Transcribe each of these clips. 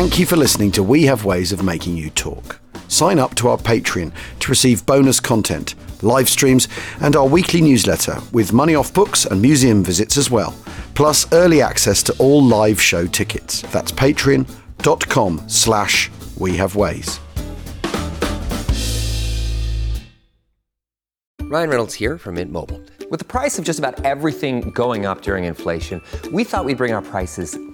Thank you for listening to We Have Ways of Making You Talk. Sign up to our Patreon to receive bonus content, live streams, and our weekly newsletter with money off books and museum visits as well, plus early access to all live show tickets. That's patreon.com slash we have ways. Ryan Reynolds here from Mint Mobile. With the price of just about everything going up during inflation, we thought we'd bring our prices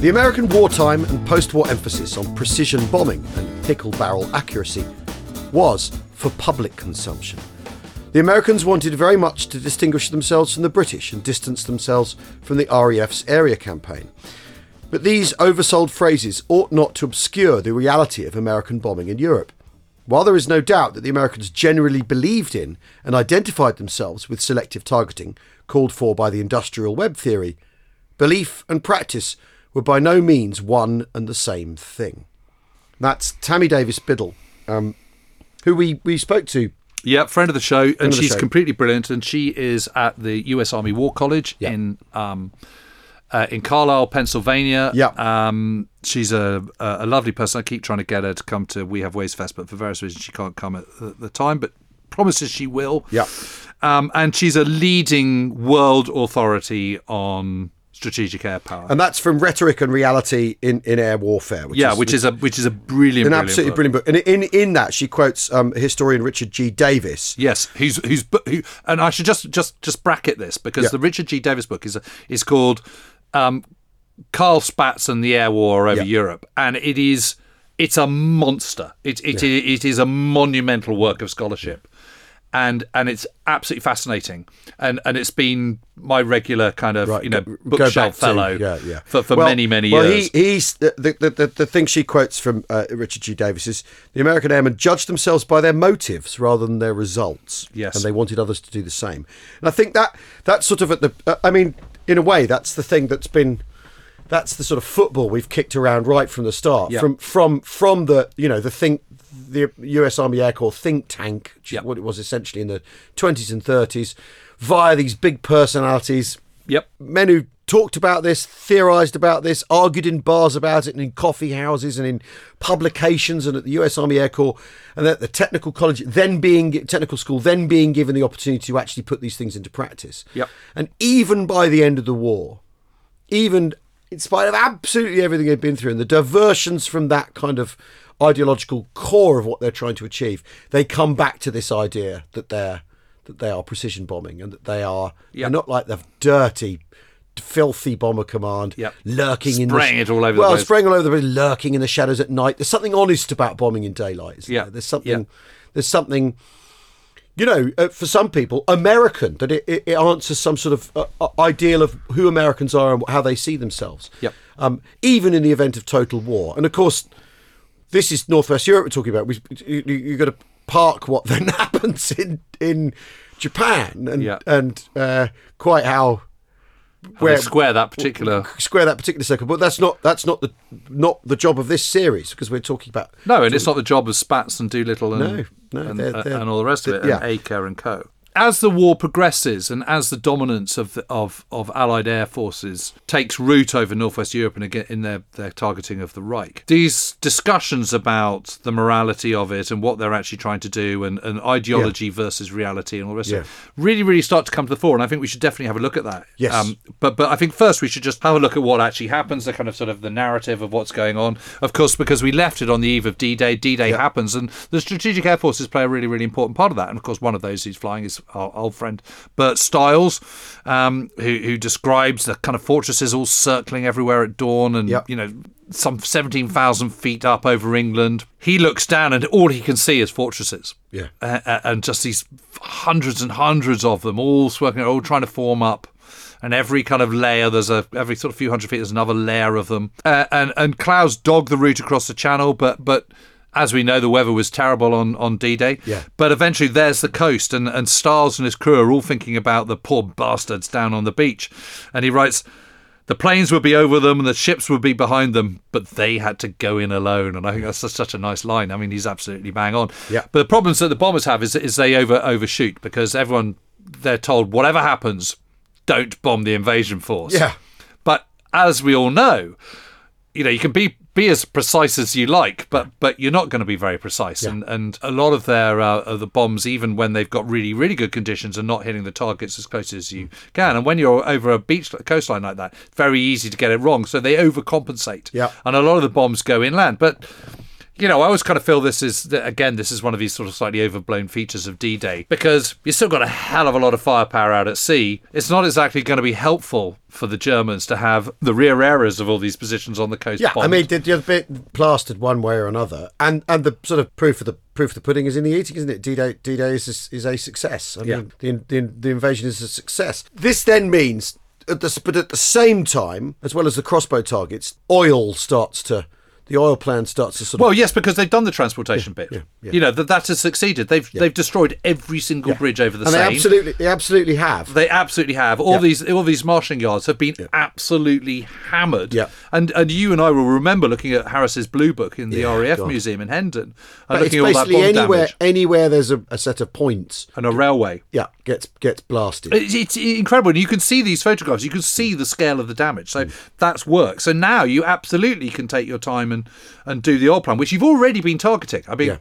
The American wartime and post war emphasis on precision bombing and pickle barrel accuracy was for public consumption. The Americans wanted very much to distinguish themselves from the British and distance themselves from the RAF's area campaign. But these oversold phrases ought not to obscure the reality of American bombing in Europe. While there is no doubt that the Americans generally believed in and identified themselves with selective targeting called for by the industrial web theory, belief and practice were by no means one and the same thing. That's Tammy Davis Biddle, um, who we, we spoke to. Yeah, friend of the show, and the she's show. completely brilliant. And she is at the U.S. Army War College Yeah. in um, uh, in Carlisle, Pennsylvania. Yeah. um, she's a, a lovely person. I keep trying to get her to come to We Have Ways Fest, but for various reasons she can't come at the, the time. But promises she will. Yeah. um, and she's a leading world authority on strategic air power. And that's from Rhetoric and Reality in, in Air Warfare. Which yeah, is, which is a which is a brilliant, an brilliant absolutely book. brilliant book. And in, in that, she quotes um, historian Richard G. Davis. Yes, who's who's who, and I should just just just bracket this because Yeah. the Richard G. Davis book is a, is called um, Carl Spaatz and the Air War over Yeah. Europe, and it is it's a monster. It it, it is a monumental work of scholarship, and and it's absolutely fascinating, and and it's been my regular kind of you know go- go bookshelf back to- fellow yeah, yeah. for for Well- many many well, years. he, he's the, the, the, the thing she quotes from uh, Richard G. Davis is the American airmen judged themselves by their motives rather than their results. Yes. and they wanted others to do the same. And I think that that's sort of at the. Uh, I mean, in a way, that's the thing that's been. That's the sort of football we've kicked around right from the start. Yeah. From from from the you know the think the U.S. Army Air Corps think tank, which is what it was essentially in the twenties and thirties, via these big personalities yep. men who talked about this, theorized about this, argued in bars about it, and in coffee houses and in publications, and at the U.S. Army Air Corps, and at the technical college, then being technical school, then being given the opportunity to actually put these things into practice. Yep. And even by the end of the war, even in spite of absolutely everything they'd been through and the diversions from that kind of ideological core of what they're trying to achieve, they come back to this idea that they're that they are precision bombing and that they are Yep. not like the dirty, filthy bomber command Yep. lurking in Spraying the it all over the well, place. spraying all over the place, lurking in the shadows at night. There's something honest about bombing in daylight. Yeah. there? there's something. Yeah. There's something you know, uh, for some people, American, that it, it, it answers some sort of uh, uh, ideal of who Americans are and how they see themselves. Yep. Um, even in the event of total war. And of course, this is Northwest Europe we're talking about. We, you, you- you've got to park what then happens in, in Japan and, Yeah. and uh, quite how. Where, square that particular square that particular circle, but that's not that's not the not the job of this series because we're talking about No, and it's not the job of Spaatz and Doolittle and No, no, and, they're- uh, they're- and all the rest of it, they're- and yeah. Eaker and co. As the war progresses and as the dominance of the, of of Allied air forces takes root over Northwest Europe and again in their, their targeting of the Reich, these discussions about the morality of it and what they're actually trying to do and, and ideology versus reality and all the rest of it really really start to come to the fore. And I think we should definitely have a look at that. Yes. Um, but but I think first we should just have a look at what actually happens, the kind of sort of the narrative of what's going on. Of course, because we left it on the eve of D-Day, D-Day Yeah. happens, and the strategic air forces play a really really important part of that. And of course, one of those who's flying is our old friend Bert Stiles, um, who who describes the kind of fortresses all circling everywhere at dawn, and Yep. you know. Some 17,000 feet up over England. He looks down and all he can see is fortresses Yeah. uh, and just these hundreds and hundreds of them all working, all trying to form up and every kind of layer there's a every sort of few hundred feet there's another layer of them. Uh, and and clouds dog the route across the channel, but but as we know, the weather was terrible on, on D-Day. Yeah. But eventually, there's the coast, and, and Stiles and his crew are all thinking about the poor bastards down on the beach. And he writes, the planes would be over them and the ships would be behind them, but they had to go in alone. And I think that's such a nice line. I mean, he's absolutely bang on. Yeah. But the problems that the bombers have is, is they over overshoot because everyone they're told whatever happens, don't bomb the invasion force. Yeah. But as we all know, you know, you can be be as precise as you like, but but you're not going to be very precise. And and a lot of their uh, of the bombs, even when they've got really really good conditions, are not hitting the targets as close as you can. And when you're over a beach coastline like that, very easy to get it wrong. So they overcompensate. Yeah. And a lot of the bombs go inland, but. You know, I always kind of feel this is again, this is one of these sort of slightly overblown features of D-Day because you've still got a hell of a lot of firepower out at sea. It's not exactly going to be helpful for the Germans to have the rear areas of all these positions on the coast. Yeah, I mean, the, the other bit plastered one way or another, and and the sort of proof of the proof of the pudding is in the eating, isn't it? D-Day, D-Day is is a success. I Yeah. mean, the, the the invasion is a success. This then means, at the, but at the same time, as well as the crossbow targets, oil starts to the oil plan starts to sort of Well, yes, because they've done the transportation bit. yeah, yeah. You know that that has succeeded. They've they've destroyed every single bridge over the and Seine. they absolutely they absolutely have. They absolutely have. All these all these marshalling yards have been absolutely hammered. Yeah. And and you and I will remember looking at Harris's blue book in the RAF God. museum in Hendon and But it's looking at all that basically anywhere damage anywhere there's a, a set of points. and a railway. Yeah, gets gets blasted. It's, it's incredible. And you can see these photographs. You can see the scale of the damage. So mm. that's work. So now you absolutely can take your time and, and do the oil plan, which you've already been targeting. I mean, Yeah.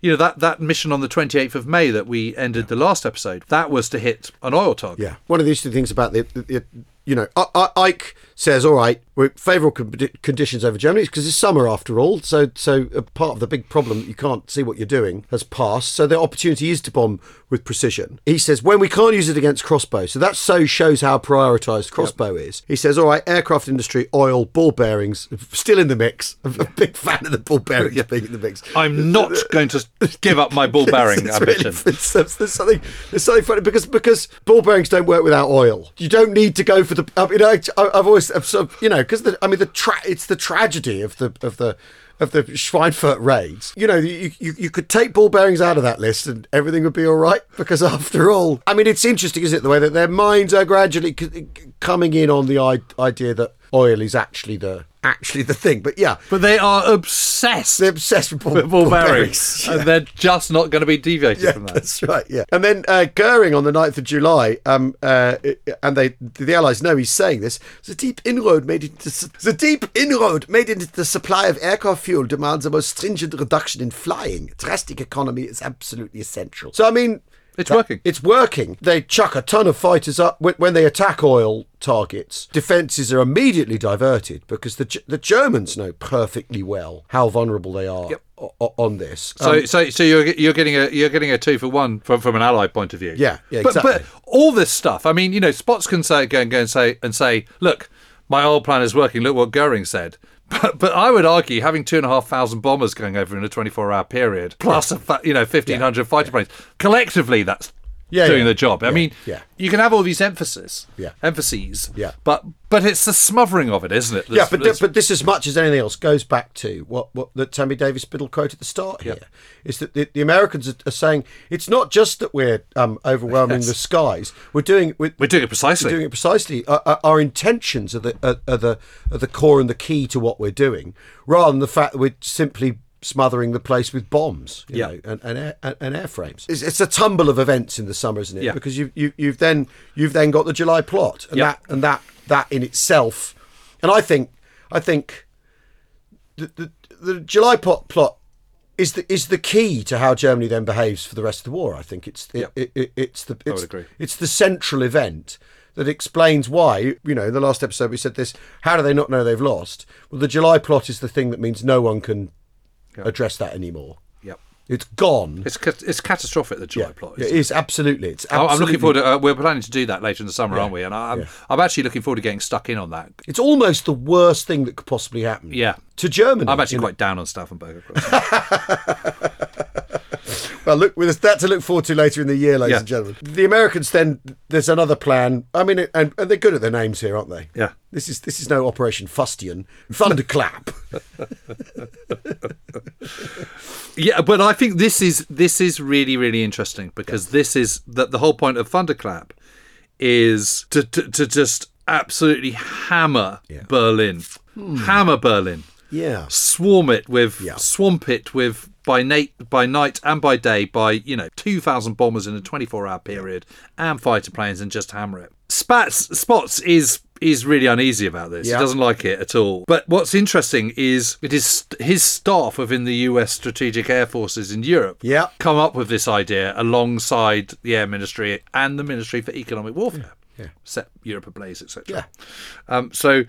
you know, that, that mission on the 28th of May that we ended the last episode, that was to hit an oil target. Yeah. One of the interesting things about the, the, the you know, I, I, Ike says, all right, we're favourable con- conditions over Germany because it's summer after all. So, so a part of the big problem that you can't see what you're doing has passed. So the opportunity is to bomb with precision. He says when we can't use it against crossbow. So that so shows how prioritised crossbow is. He says, all right, aircraft industry, oil, ball bearings, still in the mix. I'm a big fan of the ball bearings being in the mix. I'm not going to give up my ball bearing It's really- ambition. it's- there's, there's something there's something funny because because ball bearings don't work without oil. You don't need to go for the. I mean, I, I've always I've you know because the I mean the tra- it's the tragedy of the of the of the Schweinfurt raids. You know, you, you you could take ball bearings out of that list and everything would be all right because after all, I mean, it's interesting, isn't it, the way that their minds are gradually c- coming in on the I- idea that oil is actually the actually the thing. But yeah, But they are obsessed they're obsessed with ball, with ball ball bearings. Yeah. And they're just not going to be deviated Yeah, from that. that's right. Yeah, and then uh, Goering on the 9th of July, um, uh, and they the Allies know he's saying this. The deep inroad made into the deep inroad made into the supply of aircraft fuel demands a most stringent reduction in flying. Drastic economy is absolutely essential. So I mean. It's working. It's working. They chuck a ton of fighters up when, when they attack oil targets. Defences are immediately diverted because the the Germans know perfectly well how vulnerable they are o- o- on this. So, Um, so, so you're you're getting a you're getting a two for one from from an allied point of view. Yeah, yeah, but, exactly. But all this stuff, I mean, you know, Spaatz can say go and go and say and say, look, my oil plan is working. Look what Goering said. But, but I would argue having two and a half thousand bombers going over in a 24 hour period, plus a fa- you know 1500 fighter planes, collectively that's Yeah, doing yeah. the job. I Yeah, mean, yeah. you can have all these emphasis, Yeah. emphases, Yeah. but but it's the smothering of it, isn't it? Yeah, but but this, as much as anything else, goes back to what what the Tammy Davis Biddle quote at the start here is that the, the Americans are, are saying it's not just that we're um, overwhelming the skies. We're doing we're, we're doing it precisely. we're doing it precisely. Our, our- our intentions are the are, are the are the core and the key to what we're doing, rather than the fact that we're simply smothering the place with bombs, you Yeah. know, and and, air, and, and airframes. It's, it's a tumble of events in the summer, isn't it? Yeah. Because you you you've then you've then got the July plot, and Yeah. that and that that in itself, and I think I think the the, the July plot plot is the is the key to how Germany then behaves for the rest of the war. I think it's it, it, it, it's the it's, it's the central event that explains why you know in the last episode we said this. How do they not know they've lost? Well, the July plot is the thing that means no one can address that anymore. Yep. It's gone. It's ca- it's catastrophic the July yeah, plot. it is absolutely. It's I'm- absolutely, I'm looking forward to. Uh, we're planning to do that later in the summer, Yeah, aren't we? And I'm, yeah. I'm actually looking forward to getting stuck in on that. It's almost the worst thing that could possibly happen. Yeah. To Germany. I'm actually you know. quite down on Stauffenberg. Well, look, with that to look forward to later in the year, ladies Yeah. and gentlemen. The Americans then, there's another plan. I mean, and, and they're good at their names here, aren't they? Yeah. This is this is no Operation Fustian. Thunderclap. Yeah, but I think this is this is really really interesting because this is that the whole point of Thunderclap is to to, to just absolutely hammer Berlin, hmm. hammer Berlin, yeah. swarm it with Yeah. swamp it with by night by night and by day by you know two thousand bombers in a twenty four hour period and fighter planes and just hammer it. Spaatz Spaatz is is really uneasy about this. Yeah. He doesn't like it at all. But what's interesting is it is his staff within the US strategic air forces in Europe Yeah. come up with this idea alongside the Air Ministry and the Ministry for Economic Warfare. Yeah. Set Europe ablaze, etc. Yeah. Um, so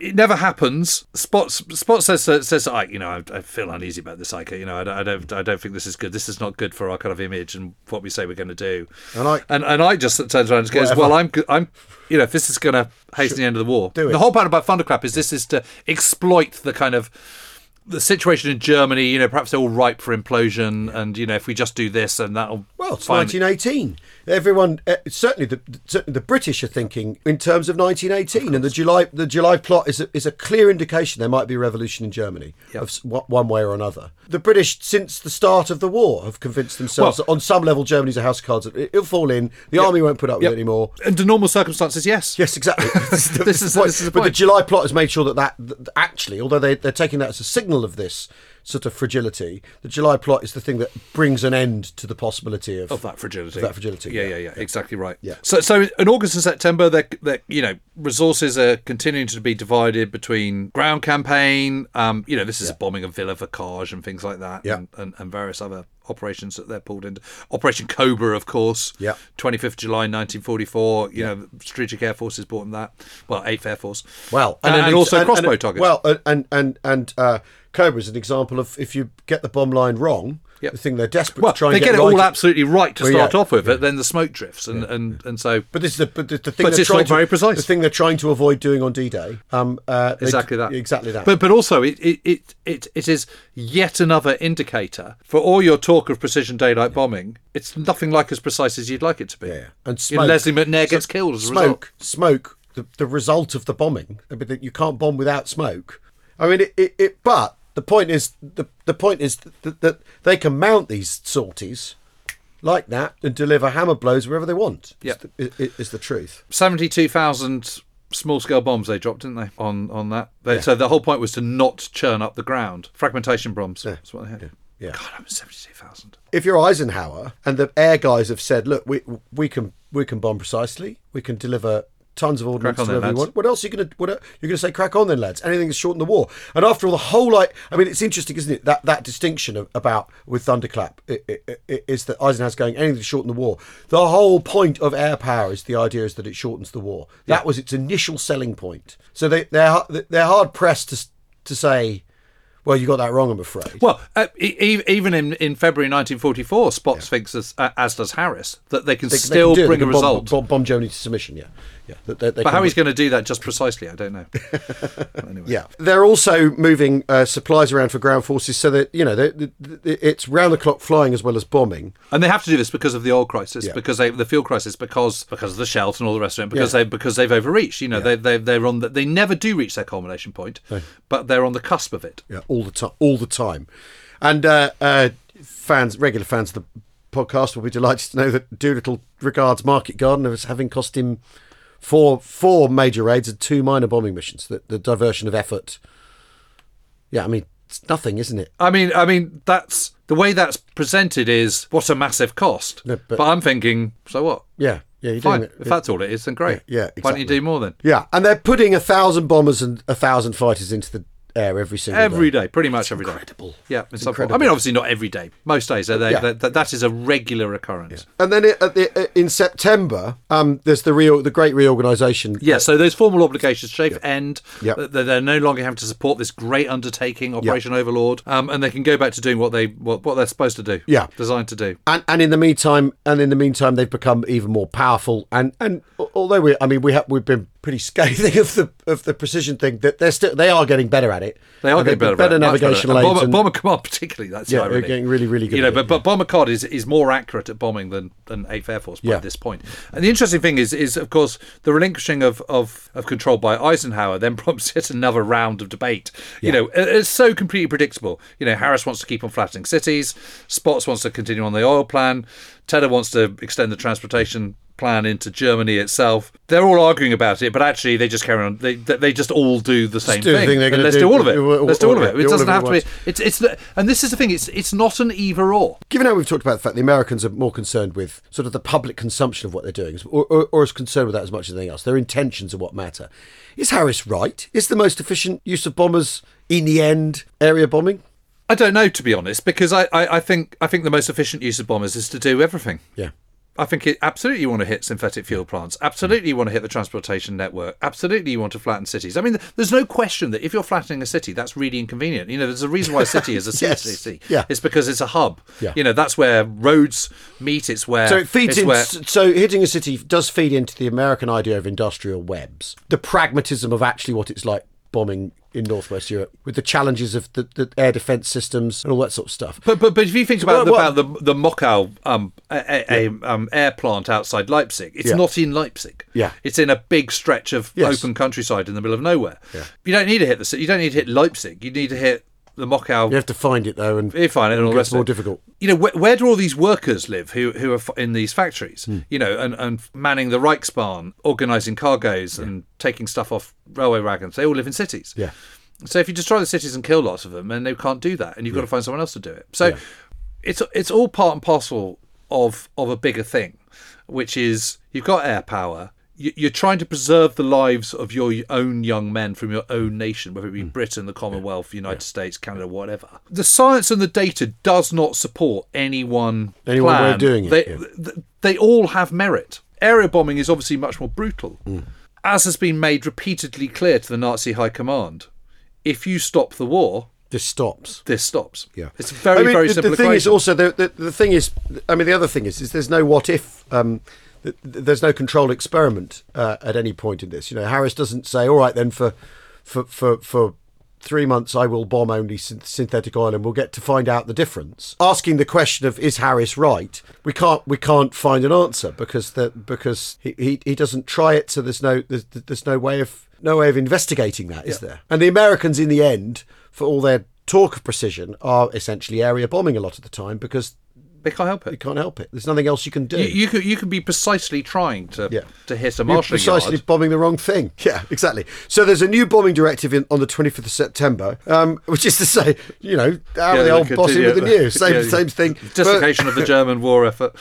it never happens. Spaatz Spot says says I you know I, I feel uneasy about this. Like you know I, don't- I don't I don't think this is good. This is not good for our kind of image and what we say we're going to do. And I- and and I just turns around and goes, Whatever. well I'm I'm you know if this is going to hasten the end of the war. Do it. The whole point about Thunderclap is this is to exploit the kind of the situation in Germany, you know, perhaps they're all ripe for implosion, and you know, if we just do this, and that'll Well, it's finally- 1918. Everyone, uh, certainly the certainly the British are thinking in terms of 1918, and the July the July plot is a, is a clear indication there might be a revolution in Germany of one one way or another. The British, since the start of the war, have convinced themselves Well- that on some level Germany's a house of cards. It- It'll fall in. The army won't put up Yep. with it anymore. Under normal circumstances, yes. Yes, exactly. this is the, This is- point. this is the but the. July plot has made sure that that, that actually, although they, they're taking that as a signal of this sort of fragility, the July plot is the thing that brings an end to the possibility of, of that fragility. of that fragility. Yeah, yeah, yeah, exactly right. Yeah. So, so in August and September, that that you know resources are continuing to be divided between ground campaign. Um, you know, this is a bombing of Villers-Bocage and things like that. Yeah. And, and, and various other operations that they're pulled into. Operation Cobra, of course. Yeah. 25th July 1944. You know, Strategic Air Forces bought them that. Well, 8th Air Force. Well, and, and, an ex- also and- crossbow and- targets. Well, and and and, and uh, Cobra is an example of if you get the bomb line wrong, Yep. the thing they're desperate well, to try and they get, it right. all absolutely right to Well, start yeah, off with, but then the smoke drifts, and, and, and so But this is the, but the, the thing But they're it's trying not to, very precise. The thing they're trying to avoid doing on D-Day. Um, uh, exactly that Exactly that. but but also it it, it it is yet another indicator for all your talk of precision daylight bombing it's nothing like as precise as you'd like it to be yeah, and smoke. lesley mcnair gets killed as a smoke, result Smoke. The, the result of the bombing. I mean, that you can't bomb without smoke. I mean, it. it, it but the point is the the point is that, that they can mount these sorties like that and deliver hammer blows wherever they want. Yeah. is the, is the truth. 72000 small scale bombs they dropped didn't they on on that they, so the whole point was to not churn up the ground fragmentation bombs Yeah. that's what they had Yeah. god i'm 72000 if you're Eisenhower and the air guys have said, look, we we can we can bomb precisely, we can deliver tons of ordnance to then, you want. What else are you gonna what are, you're gonna say? Crack on then, lads. Anything to shorten the war. And after all, the whole like, I mean, it's interesting, isn't it? That that distinction of, about with Thunderclap i i i is that Eisenhower's going anything to shorten the war. The whole point of air power is the idea is that it shortens the war. That was its initial selling point. So they they're they're hard pressed to to say. Well, you got that wrong, I'm afraid. Well, uh, e- even in, in February 1944, Spaatz thinks, as, uh, as does Harris, that they can They- they still can bring They a bomb- result. Bomb, bomb Germany to submission. Yeah, yeah. That- that they But how he's going to do that just precisely, I don't know. anyway. Yeah, they're also moving uh, supplies around for ground forces, so that you know they, they, they- it's round the clock flying as well as bombing. And they have to do this because of the oil crisis, Yeah. because they the fuel crisis, because because of the Scheldt and all the rest of it, because Yeah. they because they've overreached. You know, they they they're on the, they never do reach their culmination point, but they're on the cusp of it. Yeah, all the time, all the time. And uh, uh, fans, regular fans of the podcast, will be delighted to know that Doolittle regards Market Garden as having cost him four four major raids and two minor bombing missions. The, the diversion of effort. Yeah, I mean it's nothing, isn't it? I mean, I mean that's the way that's presented is what a massive cost. No, but, but- I'm thinking, so what? Yeah, yeah, you're Fine. doing it. If that's all it is, then great. Yeah, yeah, Why don't you do more then? Yeah, and they're putting a thousand bombers and a thousand fighters into the air every single Every day. day, pretty much every day. incredible. Yeah, in It's form. I mean, obviously not every day. Most days, they, they, Yeah. that, that is a regular occurrence. And then it, at the, uh, in September, um, there's the real, the great reorganisation. Yeah, so those formal obligations shape end. Yep. Th- They're, they're no longer having to support this great undertaking, Operation Overlord, um, and they can go back to doing what they what, what they're supposed to do. Yeah. designed to do. And, and in the meantime, and in the meantime, they've become even more powerful. And and although we, I mean, we have we've been pretty scathing of the of the precision thing. That they're still they are getting better at it. They are getting better, better at it, much better. And. Bomber, and- Bomber Command, particularly. That's Yeah, the they're getting really, really good You know, but, it, but Bomber Cod is, is more accurate at bombing than than 8th Air Force by Yeah. this point. And the interesting thing is, is of course, the relinquishing of, of, of control by Eisenhower then prompts yet another round of debate. You know, it- it's so completely predictable. You know, Harris wants to keep on flattening cities. Spaatz wants to continue on the oil plan. Tedder wants to extend the transportation plan into Germany itself. They're all arguing about it, but actually they just carry on. They they just all do the same do the thing. let's do. do all of it. All- Let's do all of it. It all doesn't have to be. It's it's the, and this is the thing. It's it's not an either or. Given how we've talked about the fact the Americans are more concerned with sort of the public consumption of what they're doing, or, or, or as concerned with that as much as anything else, their intentions are what matter. Is Harris right? Is the most efficient use of bombers in the end area bombing? I don't know to be honest, because I, I, I think I think the most efficient use of bombers is to do everything. Yeah. I think it absolutely you want to hit synthetic fuel plants. Absolutely you want to hit the transportation network. Absolutely you want to flatten cities. I mean, there's no question that if you're flattening a city, that's really inconvenient. You know, there's a reason why a city is a Yes. city. Yeah. It's because it's a hub. Yeah. You know, that's where roads meet. It's where So it feeds in. where- So hitting a city does feed into the American idea of industrial webs, the pragmatism of actually what it's like bombing in northwest Europe, with the challenges of the, the air defense systems and all that sort of stuff. But, but but if you think about Well, well- about the the Mockau um, a, a, a, um air plant outside Leipzig, it's Yeah. not in Leipzig. Yeah. it's in a big stretch of Yes. open countryside in the middle of nowhere. Yeah. You don't need to hit the you don't need to hit Leipzig. You need to hit the Mockau. You have to find it though, and You find it and all the rest more it. difficult. You know, where, where do all these workers live who who are f- in these factories? Hmm. You know, and, and manning the Reichsbahn, organising cargoes, and taking stuff off railway wagons. They all live in cities. Yeah. So if you destroy the cities and kill lots of them, then they can't do that, and you've got to find someone else to do it. So it's it's all part and parcel of of a bigger thing, which is you've got air power. You- You're trying to preserve the lives of your own young men from your own nation, whether it be Britain, the Commonwealth, United States, Canada, whatever. The science and the data does not support any one Any one way plan. of doing it, They, yeah. th- they all have merit. Area bombing is obviously much more brutal, Mm. as has been made repeatedly clear to the Nazi high command. If you stop the war, This stops. this stops. Yeah, it's a very I mean, very the, simple The thing is also the, the the thing is, I mean, the other thing is, is there's no what if. Um, there's no controlled experiment uh, at any point in this. You know, Harris doesn't say, "All right, then for for for for." Three months, I will bomb only syn- synthetic oil, and we'll get to find out the difference. Asking the question of is Harris right? We can't we can't find an answer because the because he, he, he doesn't try it. So there's no there's, there's no way of no way of investigating that, is there? And the Americans, in the end, for all their talk of precision, are essentially area bombing a lot of the time because they can't help it. They can't help it. There's nothing else you can do. You, you could you could be precisely trying to Yeah. to hit a You're precisely yard. bombing the wrong thing. Yeah, exactly. So there's a new bombing directive in, on the 25th of September, um, which is to say, you know, out Yeah, of the old bossing with the new, same yeah, same thing. Justification of the German war effort.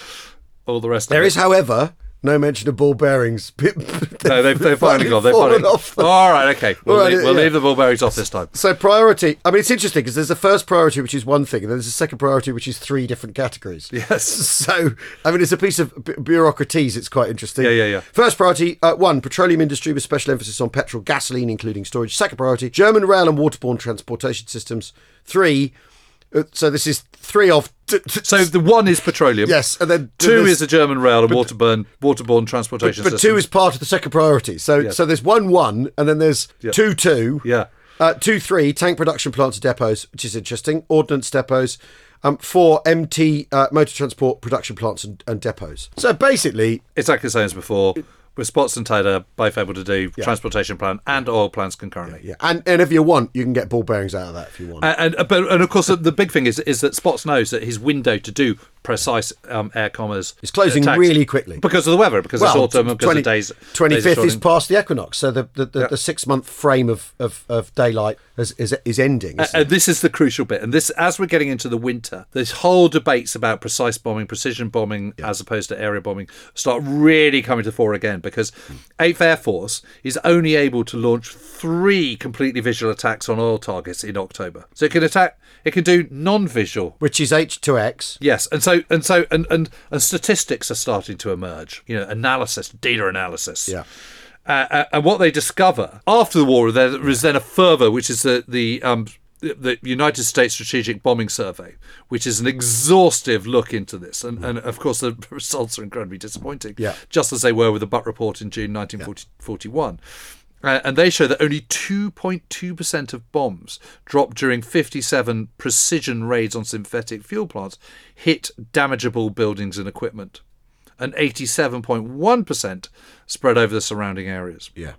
All the rest. there of it. is, however, no mention of ball bearings. No, they've, they've finally gone. They've fallen finally. off. the- All right, okay. We'll, right, leave, we'll yeah. leave the ball bearings off this time. So priority. I mean, it's interesting because there's a first priority, which is one thing, and then there's a second priority, which is three different categories. Yes. So, I mean, it's a piece of bu- bureaucraties. It's quite interesting. Yeah, yeah, yeah. First priority, uh, one, petroleum industry with special emphasis on petrol, gasoline, including storage. Second priority, German rail and waterborne transportation systems. Three, so this is three of. So the one is petroleum. yes, and then Two is the German rail and waterborne waterborne transportation but system. two is part of the second priority. So, Yes. so there's one one, and then there's Yeah. two two. Yeah. Uh, two, three, tank production plants and depots, which is interesting. Ordnance depots. Um, four, MT uh, motor transport production plants and, and depots. So basically, it's exactly the same as before. With Spaatz and Tedder both able to do transportation plan and oil plans concurrently. yeah. And, and if you want, you can get ball bearings out of that if you want. And, and but and of course the, the big thing is is that Spaatz knows that his window to do precise um, air commas It's closing attacks really quickly. because of the weather, because it's autumn, and because of days. days are 25th is past the equinox, so the the, the, Yeah. the six month frame of, of, of daylight is, is, is ending. Uh, it? this is the crucial bit, and this as we're getting into the winter, this whole debates about precise bombing, precision bombing, as opposed to area bombing, start really coming to the fore again because Eighth Air Force is only able to launch three completely visual attacks on oil targets in October. So it can attack, it can do non-visual. Which is H2X. Yes, and so and so and, and and statistics are starting to emerge. You know, analysis, data analysis. Yeah. Uh, uh, and what they discover after the war, there is then a further, which is the the um, the, United States Strategic Bombing Survey, which is an exhaustive look into this, and, and of course the results are incredibly disappointing. Yeah. just as they were with the Butt report in June 1941. Uh, and they show that only 2.2% of bombs dropped during 57 precision raids on synthetic fuel plants hit damageable buildings and equipment, and 87.1% spread over the surrounding areas. Yeah.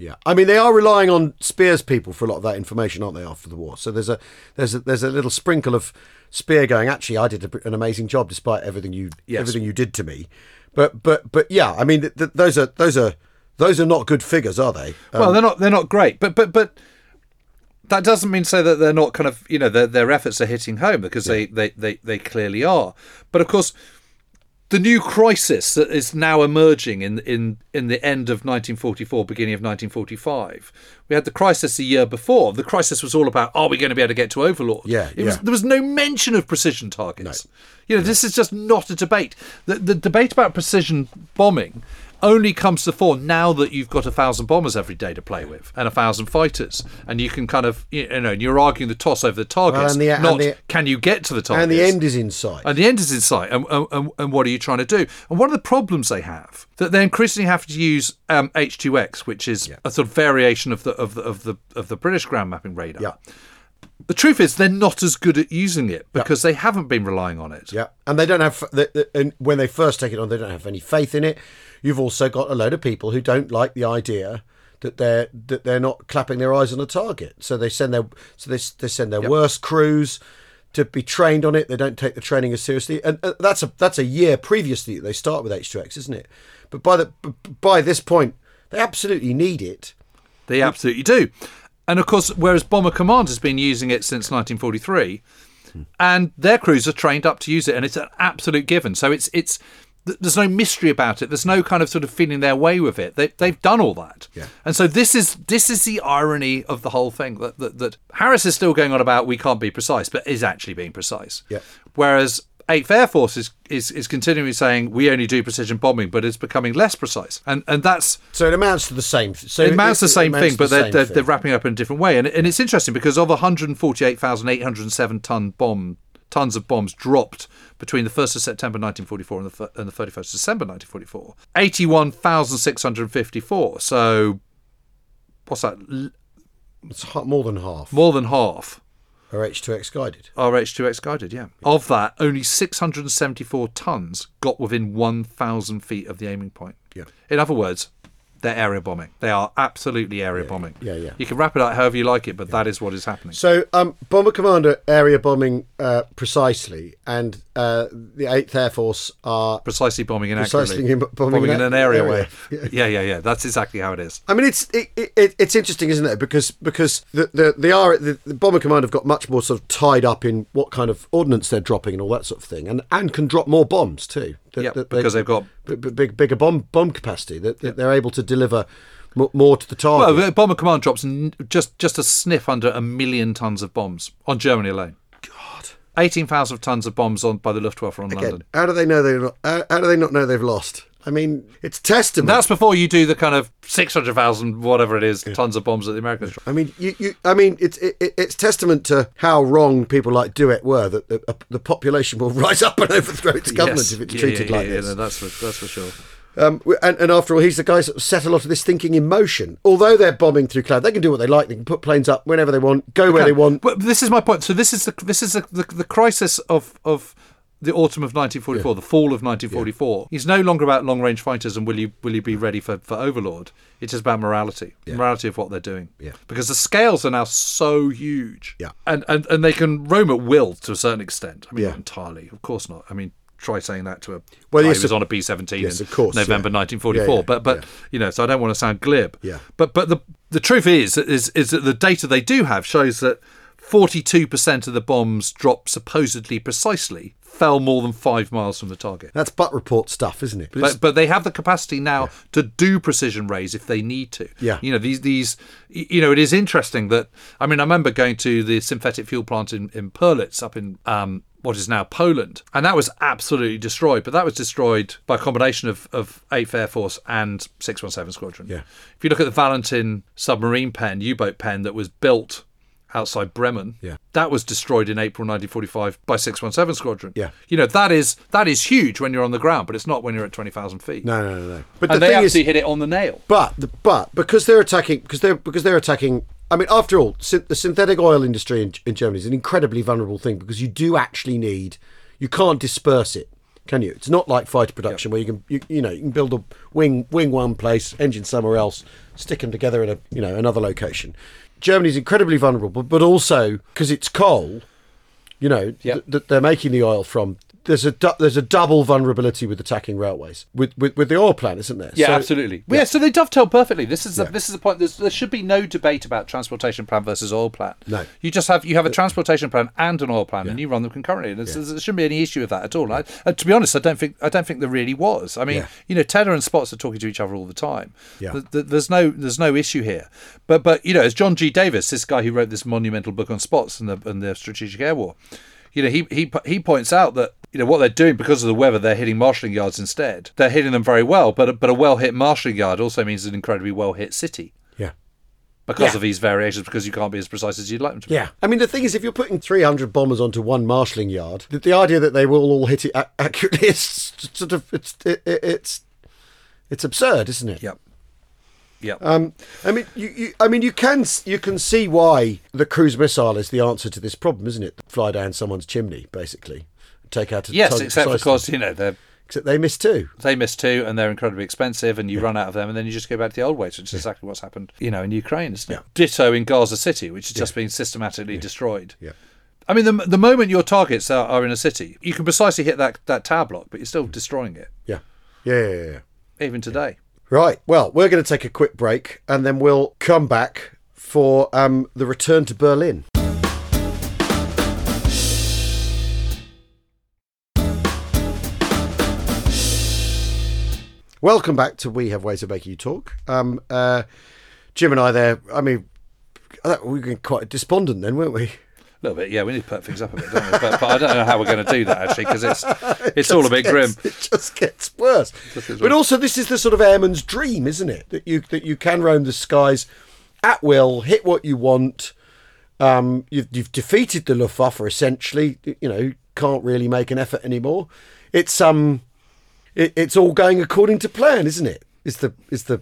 Yeah, I mean they are relying on Speer's people for a lot of that information, aren't they? After the war, so there's a there's a, there's a little sprinkle of Speer going. Actually, I did a, an amazing job despite everything you Yes. everything you did to me. But but but yeah, I mean th- th- those are those are those are not good figures, are they? Um, well, they're not they're not great, but but but that doesn't mean say that they're not kind of you know their their efforts are hitting home because they, they they they clearly are. But of course, the new crisis that is now emerging in in in the end of 1944, beginning of 1945. We had the crisis the year before. The crisis was all about are we going to be able to get to Overlord? Yeah, it was, there was no mention of precision targets. You know, this is just not a debate. The, the debate about precision bombing only comes to fore now that you've got a thousand bombers every day to play with and a thousand fighters, and you can kind of you know and you're arguing the toss over the targets, and the- and not the- can you get to the target, and the end is in sight. And the end is in sight. And, and, and what are you trying to do? And one of the problems they have that they increasingly have to use um, H2X, which is a sort of variation of the of the of the of the British ground mapping radar. yeah, The truth is they're not as good at using it because they haven't been relying on it. yeah, and they don't have. The, the, and when they first take it on, they don't have any faith in it. You've also got a load of people who don't like the idea that they're that they're not clapping their eyes on a target. So they send their so they, they send their worst crews to be trained on it. They don't take the training as seriously, and uh, that's a that's a year previously that they start with H2X, isn't it? But by the by this point, they absolutely need it. They absolutely do. And of course, whereas Bomber Command has been using it since 1943, and their crews are trained up to use it, and it's an absolute given. So it's it's there's no mystery about it. There's no kind of sort of feeling their way with it. They they've done all that. Yeah. And so this is this is the irony of the whole thing that, that that Harris is still going on about we can't be precise, but is actually being precise. Yeah. Whereas Eighth Air Force is, is is continually saying we only do precision bombing, but it's becoming less precise, and and that's So it amounts to the same. So it amounts to the same thing, but the they're, they're, thing. they're wrapping up in a different way. And, and it's interesting because of 148,807 ton bomb tons of bombs dropped between the 1st of September 1944 and the, and the 31st of December 1944, 81,654. So what's that? It's more than half More than half are H2X guided. are H2X guided, yeah. Of that, only 674 tons got within 1,000 feet of the aiming point. Yeah. In other words, they're area bombing. They are absolutely area bombing. yeah, yeah. You can wrap it up however you like it, but that is what is happening. So, um, Bomber Commander area bombing uh, precisely, and uh, the Eighth Air Force are. Precisely bombing inaccurately. Precisely in- bombing in in an area, area. way. Yeah, yeah, yeah. That's exactly how it is. I mean, it's it, it, it's interesting, isn't it? Because because the the the, the the Bomber Command have got much more sort of tied up in what kind of ordnance they're dropping and all that sort of thing, and and can drop more bombs too. That- Yep, that because they- they've got- b- b- big bigger bomb bomb capacity. That, that they're able to deliver mo- more to the target. Well, Bomber Command drops just just a sniff under a million tons of bombs on Germany alone. God. 18,000 tons of bombs on by the Luftwaffe on Again, London. how do they know not? How, how do they not know they've lost? I mean, it's testament. That's before you do the kind of 600,000, whatever it is, tons of bombs that the Americans. I mean, you, you, I mean, it's it, it- it's testament to how wrong people like Douhet were that the, uh, the population will rise up and overthrow its government Yes. if it's Yeah, treated yeah, like yeah, this. no, that's, for, that's for sure. Um, and, and after all, he's the guy that set a lot of this thinking in motion. Although they're bombing through cloud, they can do what they like. They can put planes up whenever they want, go where they want. But this is my point. So this is the this is the, the, the crisis of of the autumn of 1944, the fall of 1944. It's no longer about long range fighters and will you will you be ready for, for Overlord. It's just about morality, morality of what they're doing. Yeah. Because the scales are now so huge. Yeah. And and and they can roam at will to a certain extent. I mean, Yeah. not entirely, of course not. I mean. Try saying that to a Well, guy yes, who was on a B seventeen yes, in course, November yeah. 1944. Yeah, yeah, but but yeah. you know, so I don't want to sound glib. Yeah. But but the the truth is is is that the data they do have shows that 42% of the bombs dropped supposedly precisely fell more than five miles from the target. That's butt report stuff, isn't it? But But, but they have the capacity now to do precision rays if they need to. Yeah. You know, these, these, you know, it is interesting that, I mean, I remember going to the synthetic fuel plant in, in Pölitz up in, um, what is now Poland. And that was absolutely destroyed, but that was destroyed by a combination of, of 8th Air Force and 617 Squadron. Yeah. If you look at the Valentin submarine pen, U boat pen that was built outside Bremen. Yeah. That was destroyed in April 1945 by 617 Squadron. Yeah. You know, that is that is huge when you're on the ground, but it's not when you're at 20,000 feet. No, no, no, no. But and the they thing is, actually hit it on the nail. But the, but because they're attacking because they're because they're attacking. I mean, after all, the synthetic oil industry in, in Germany is an incredibly vulnerable thing because you do actually need you can't disperse it, can you? It's not like fighter production where you can you, you know you can build a wing wing one place, engine somewhere else, stick them together in a you know another location. Germany's incredibly vulnerable, but, but also because it's coal, you know Yep. th- that they're making the oil from. There's a du- there's a double vulnerability with attacking railways with with, with the oil plant, isn't there? Yeah, So- absolutely. Yeah. so they dovetail perfectly. This is the, Yeah. this is the point. There's, there should be no debate about transportation plan versus oil plant. No. you just have you have a uh, transportation plan and an oil plant, and you run them concurrently. And there shouldn't be any issue with that at all. I, and to be honest, I don't think I don't think there really was. I mean, Yeah. you know, Tedder and Spaatz are talking to each other all the time. Yeah. Th- th- there's no there's no issue here. But but you know, as John G. Davis, this guy who wrote this monumental book on Spaatz and the and the Strategic Air War, you know, he he he points out that you know what they're doing because of the weather, they're hitting marshalling yards instead. They're hitting them very well, but a- but a well hit marshalling yard also means an incredibly well hit city yeah. because Yeah. of these variations. Because you can't be as precise as you'd like them to be. Yeah, I mean the thing is, if you're putting 300 bombers onto one marshalling yard, the, the idea that they will all hit it a- accurately is sort of it's it, it, it's it's absurd, isn't it? Yep. Yep. Um, I mean, you, you, I mean, you can you can see why the cruise missile is the answer to this problem, isn't it? Fly down someone's chimney, basically, take out a yes, except of course, you know they except they miss too. they miss two and they're incredibly expensive, and you run out of them, and then you just go back to the old ways, which is exactly what's happened, you know, in Ukraine, isn't it? Yeah. Ditto in Gaza City, which is just being systematically destroyed. Yeah. I mean, the, the moment your targets are, are in a city, you can precisely hit that, that tower block, but you're still destroying it, Yeah, yeah, yeah, yeah. yeah. even today. Right. Well, we're going to take a quick break, and then we'll come back for um, the return to Berlin. Welcome back to We Have Ways of Making You Talk. Um, uh, Jim and I there, I mean, we were getting quite despondent then, weren't we? A little bit, yeah. We need to put things up a bit, don't we? But, but I don't know how we're going to do that actually, because it's it's all a bit grim. It just gets worse. But also, this is the sort of airman's dream, isn't it? That you that you can roam the skies at will, hit what you want. Um, you've you've defeated the Luftwaffe essentially. You know, can't really make an effort anymore. It's um, it, it's all going according to plan, isn't it? Is the is the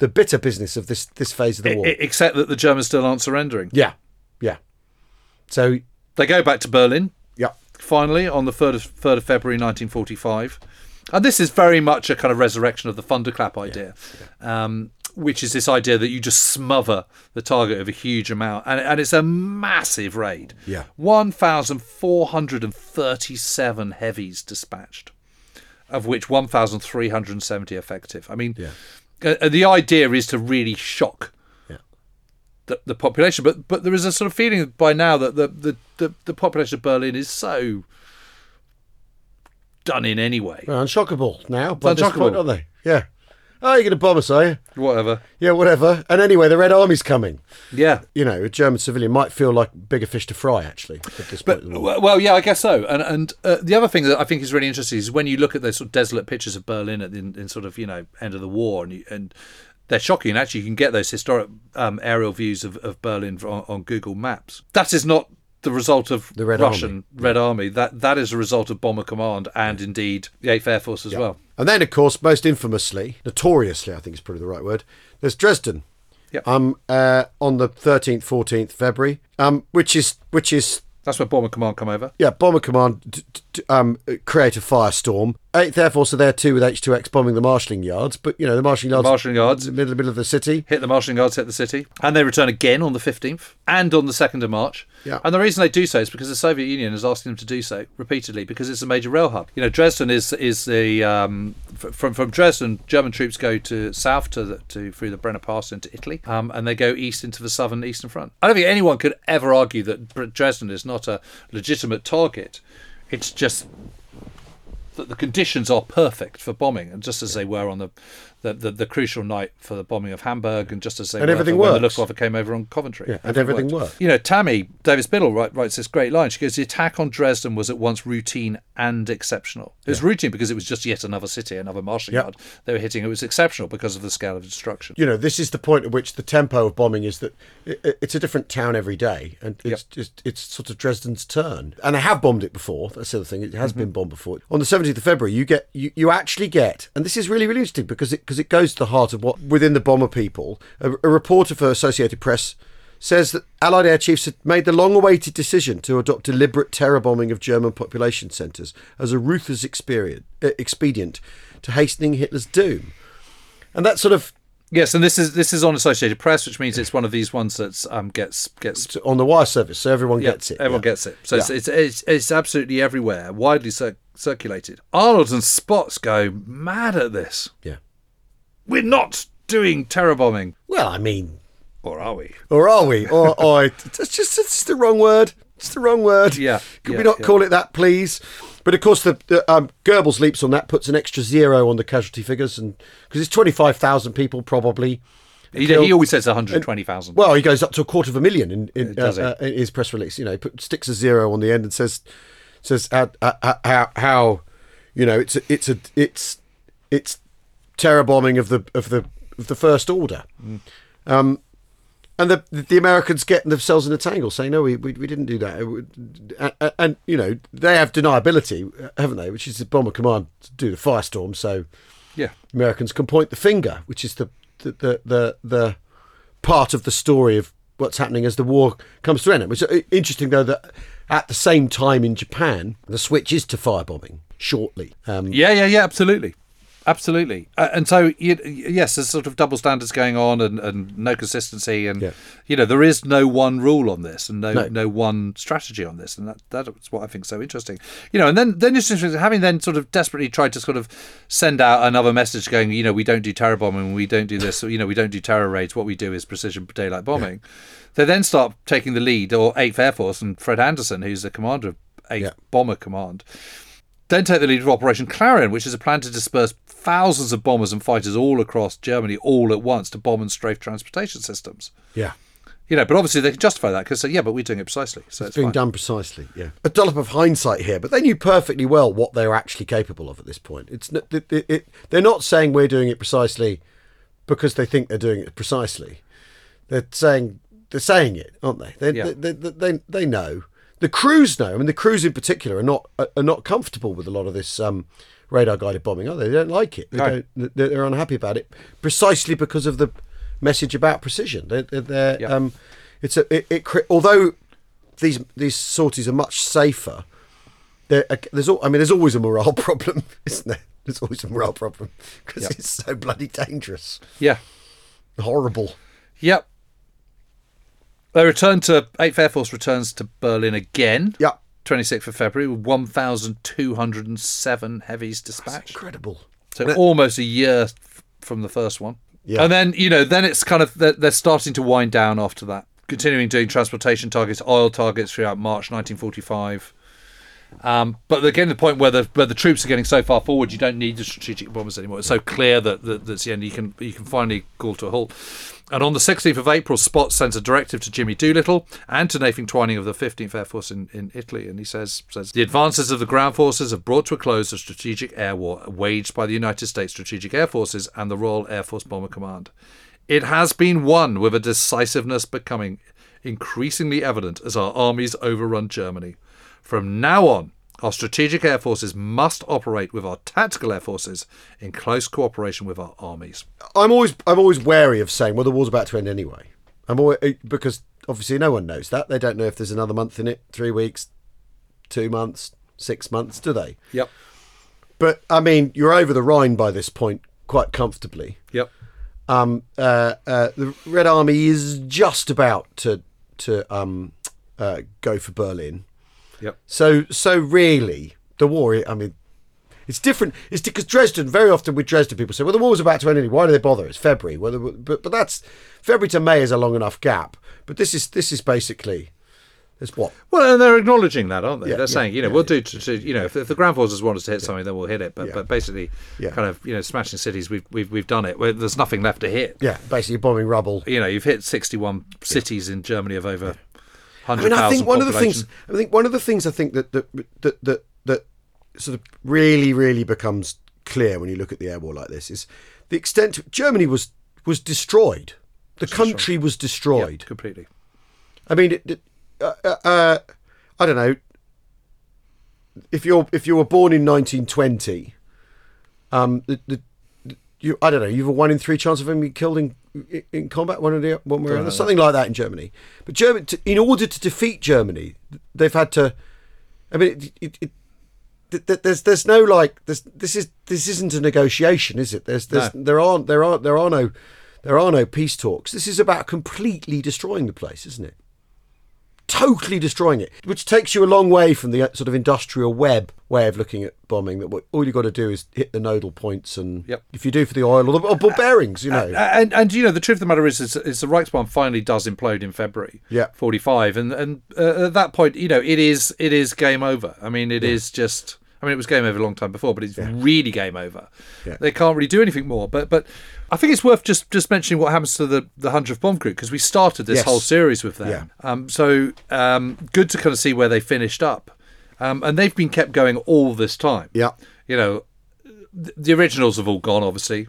the bitter business of this this phase of the war? Except that the Germans still aren't surrendering. yeah, yeah. So They go back to Berlin yeah, finally on the third of third of February, nineteen forty-five, and this is very much a kind of resurrection of the thunderclap idea, Um, which is this idea that you just smother the target of a huge amount, and, and it's a massive raid. Yeah. one thousand four hundred and thirty-seven heavies dispatched, of which one thousand three hundred and seventy effective. I mean, uh, uh, the idea is to really shock yeah. The, the population, but but there is a sort of feeling by now that the the, the, the population of Berlin is so done in anyway. They're unshockable now. By unshockable. point, aren't they? Yeah. Oh, you're going to bomb us, are you? Whatever. Yeah, whatever. And anyway, the Red Army's coming. Yeah. You know, a German civilian might feel like bigger fish to fry, actually. But well, well, yeah, I guess so. And and uh, the other thing that I think is really interesting is when you look at those sort of desolate pictures of Berlin at the in, in sort of you know end of the war, and you, and they're shocking. Actually, you can get those historic um, aerial views of, of Berlin on, on Google Maps. That is not the result of The Red Russian Army. Red Army. That that is a result of Bomber Command and indeed the Eighth Air Force as well. And then, of course, most infamously, notoriously, I think is probably the right word, there's Dresden. Yep. Um, uh, on the 13th, 14th February, um, which is which is That's where Bomber Command come over. yeah, Bomber Command d- d- um, create a firestorm. Eighth Air Force are there too with H2X bombing the marshalling yards, but you know the marshalling yards, Marshalling yards. in the middle, middle of the city. hit the marshalling yards, hit the city, and they return again on the 15th and on the 2nd of March. Yeah. And the reason they do so is because the Soviet Union is asking them to do so repeatedly because it's a major rail hub. You know, Dresden is is the um, from from Dresden, German troops go to south to the, to through the Brenner Pass into Italy, um, and they go east into the southern Eastern Front. I don't think anyone could ever argue that Dresden is not a legitimate target. It's just that the conditions are perfect for bombing, and just as they were on the the, the, the crucial night for the bombing of Hamburg, and just as they And everything when the. Luftwaffe came over on Coventry. Yeah, and everything worked. You know, Tammy Davis Biddle write, writes this great line. She goes, "The attack on Dresden was at once routine and exceptional. It was routine because it was just yet another city, another Yeah. yard they were hitting. It was exceptional because of the scale of destruction." you know, this is the point at which the tempo of bombing is that it, it- it's a different town every day, and it's just it's sort of Dresden's turn. And they have bombed it before. That's the other thing; it has mm-hmm. been bombed before. On the seventeenth of February, you get you, you actually get, and this is really really interesting because it because it goes to the heart of what within the bomber people. A, a reporter for Associated Press says that Allied air chiefs had made the long-awaited decision to adopt deliberate terror bombing of German population centres as a ruthless uh, expedient to hastening Hitler's doom. And that sort of Yes, and this is this is on Associated Press, which means it's one of these ones that um, gets gets on the wire service, so everyone Yeah, gets it. Everyone yeah. gets it. So it's, it's, it's it's absolutely everywhere, widely cir- circulated. Arnold and Spots go mad at this. Yeah. We're not doing terror bombing, Well, I mean, or are we? or are we? Or, or it's just it's the wrong word. It's the wrong word. Yeah, Could yeah, we not yeah. call it that, please? But of course, the, the um, Goebbels leaps on that, puts an extra zero on the casualty figures, and because it's twenty five thousand people probably. He, he always says 120,000. Well, he goes up to a quarter of a million in, in, uh, uh, in his press release. You know, he put, sticks a zero on the end and says says how how, how, how you know it's a, it's a it's it's terror bombing of the of the of the first order. Mm. Um, and the the Americans get themselves in a tangle, saying, "No, we we, we didn't do that." And, and, you know they have deniability, haven't they? Which is the bomber command to do the firestorm. So yeah. Americans can point the finger, which is the the the the, the part of the story of what's happening as the war comes to an end. Which is interesting, though, that at the same time in Japan, the switch is to firebombing shortly. Um, Yeah, yeah, yeah, absolutely. Absolutely. Uh, and so, you, yes, there's sort of double standards going on and, and no consistency. And, Yeah. you know, there is no one rule on this and no, No. no. one strategy on this. And that, that's what I think is so interesting. You know, and then, then it's interesting, having then sort of desperately tried to sort of send out another message going, you know, we don't do terror bombing, we don't do this, you know, we don't do terror raids. What we do is precision daylight bombing. They then start taking the lead, or 8th Air Force and Fred Anderson, who's the commander of 8th Yeah. Bomber Command then take the lead of Operation Clarion, which is a plan to disperse thousands of bombers and fighters all across Germany all at once to bomb and strafe transportation systems. yeah. You know, but obviously they can justify that because, uh, yeah, but we're doing it precisely, so it's, It's being fine. done precisely, yeah. A dollop of hindsight here, but they knew perfectly well what they were actually capable of at this point. It's it, it, it, they're not saying we're doing it precisely because they think they're doing it precisely. They're saying they're saying it, aren't they? They, Yeah. they, they, they, they know. The crews know. I mean, the crews in particular are not are not comfortable with a lot of this um, radar guided bombing, are they? They don't like it. They No. don't, they're unhappy about it precisely because of the message about precision. They're, they're, Yeah. um, it's a it, it although these these sorties are much safer. There, there's al- I mean, there's always a morale problem, isn't there? There's always a morale problem because Yeah. it's so bloody dangerous, Yeah. horrible. Yep. They return to 8th Air Force returns to Berlin again. Yeah, 26th of February with 1,207 heavies dispatched. incredible. So almost a year f- from the first one. Yeah. And then, you know, then it's kind of, they're, they're starting to wind down after that. Continuing doing transportation targets, oil targets throughout March 1945. Um, but to the point where the where the troops are getting so far forward, you don't need the strategic bombers anymore. It's so clear that, that that's the end. You can you can finally call to a halt. And on the 16th of April, Spaatz sends a directive to Jimmy Doolittle and to Nathan Twining of the 15th Air Force in, in Italy, and he says says the advances of the ground forces have brought to a close the strategic air war waged by the United States Strategic Air Forces and the Royal Air Force Bomber Command. It has been won with a decisiveness becoming increasingly evident as our armies overrun Germany. From now on, our strategic air forces must operate with our tactical air forces in close cooperation with our armies. I'm always I'm always wary of saying, well, the war's about to end anyway. I'm always, because obviously no one knows that. They don't know if there's another month in it, three weeks, two months, six months, do they? Yep. But I mean, you're over the Rhine by this point quite comfortably. Yep. um, uh, uh, the Red Army is just about to to um, uh, go for Berlin. Yep. So so really, the war. I mean, it's different. It's because Dresden. Very often with Dresden, people say, "Well, the war's about to end. Anyway. Why do they bother? It's February." Well, but but that's February to May is a long enough gap. But this is this is basically There's what? Well, and they're acknowledging that, aren't they? Yeah, they're yeah, saying, you know, yeah, we'll do, to, to, you know, if, if the ground forces want us to hit something, then we'll hit it. But but basically, Yeah. kind of, you know, smashing cities, we've we've we've done it. Where there's nothing left to hit. Yeah, basically bombing rubble. You know, you've hit 61 cities in Germany of over I mean, I think one of the things. I think one of the things I think that that that that, that sort of really really becomes clear when you look at the air war like this is the extent to, Germany was was destroyed. The country was Yeah, destroyed. completely. I mean, it, it, uh, uh, uh, I don't know. If you're if you were born in 1920, um, the, the, you I don't know. You have a one in three chance of being killed in in combat, one or the one way or other, something like that in Germany. But Germany, to, in order to defeat Germany, they've had to. I mean, it, it, it, th- th- there's there's no like this this is this isn't a negotiation, is it? There's there's there aren't there aren't there are no there are no peace talks. This is about completely destroying the place, isn't it? Totally destroying it, which takes you a long way from the uh, sort of industrial web way of looking at bombing. That all you've got to do is hit the nodal points, and Yep. if you do for the oil or the or ball bearings, you know, And and you know the truth of the matter is, is, is the Reichsbahn finally does implode in February. Yeah. forty five, and and uh, at that point, you know, it is it is game over. I mean, it is just. I mean, it was game over a long time before, but it's really game over. Yeah. They can't really do anything more. But but I think it's worth just just mentioning what happens to the the hundredth bomb group because we started this Yes. whole series with them. Yeah. Um, so um, good to kind of see where they finished up, um, and they've been kept going all this time. yeah, You know, th- the originals have all gone, obviously.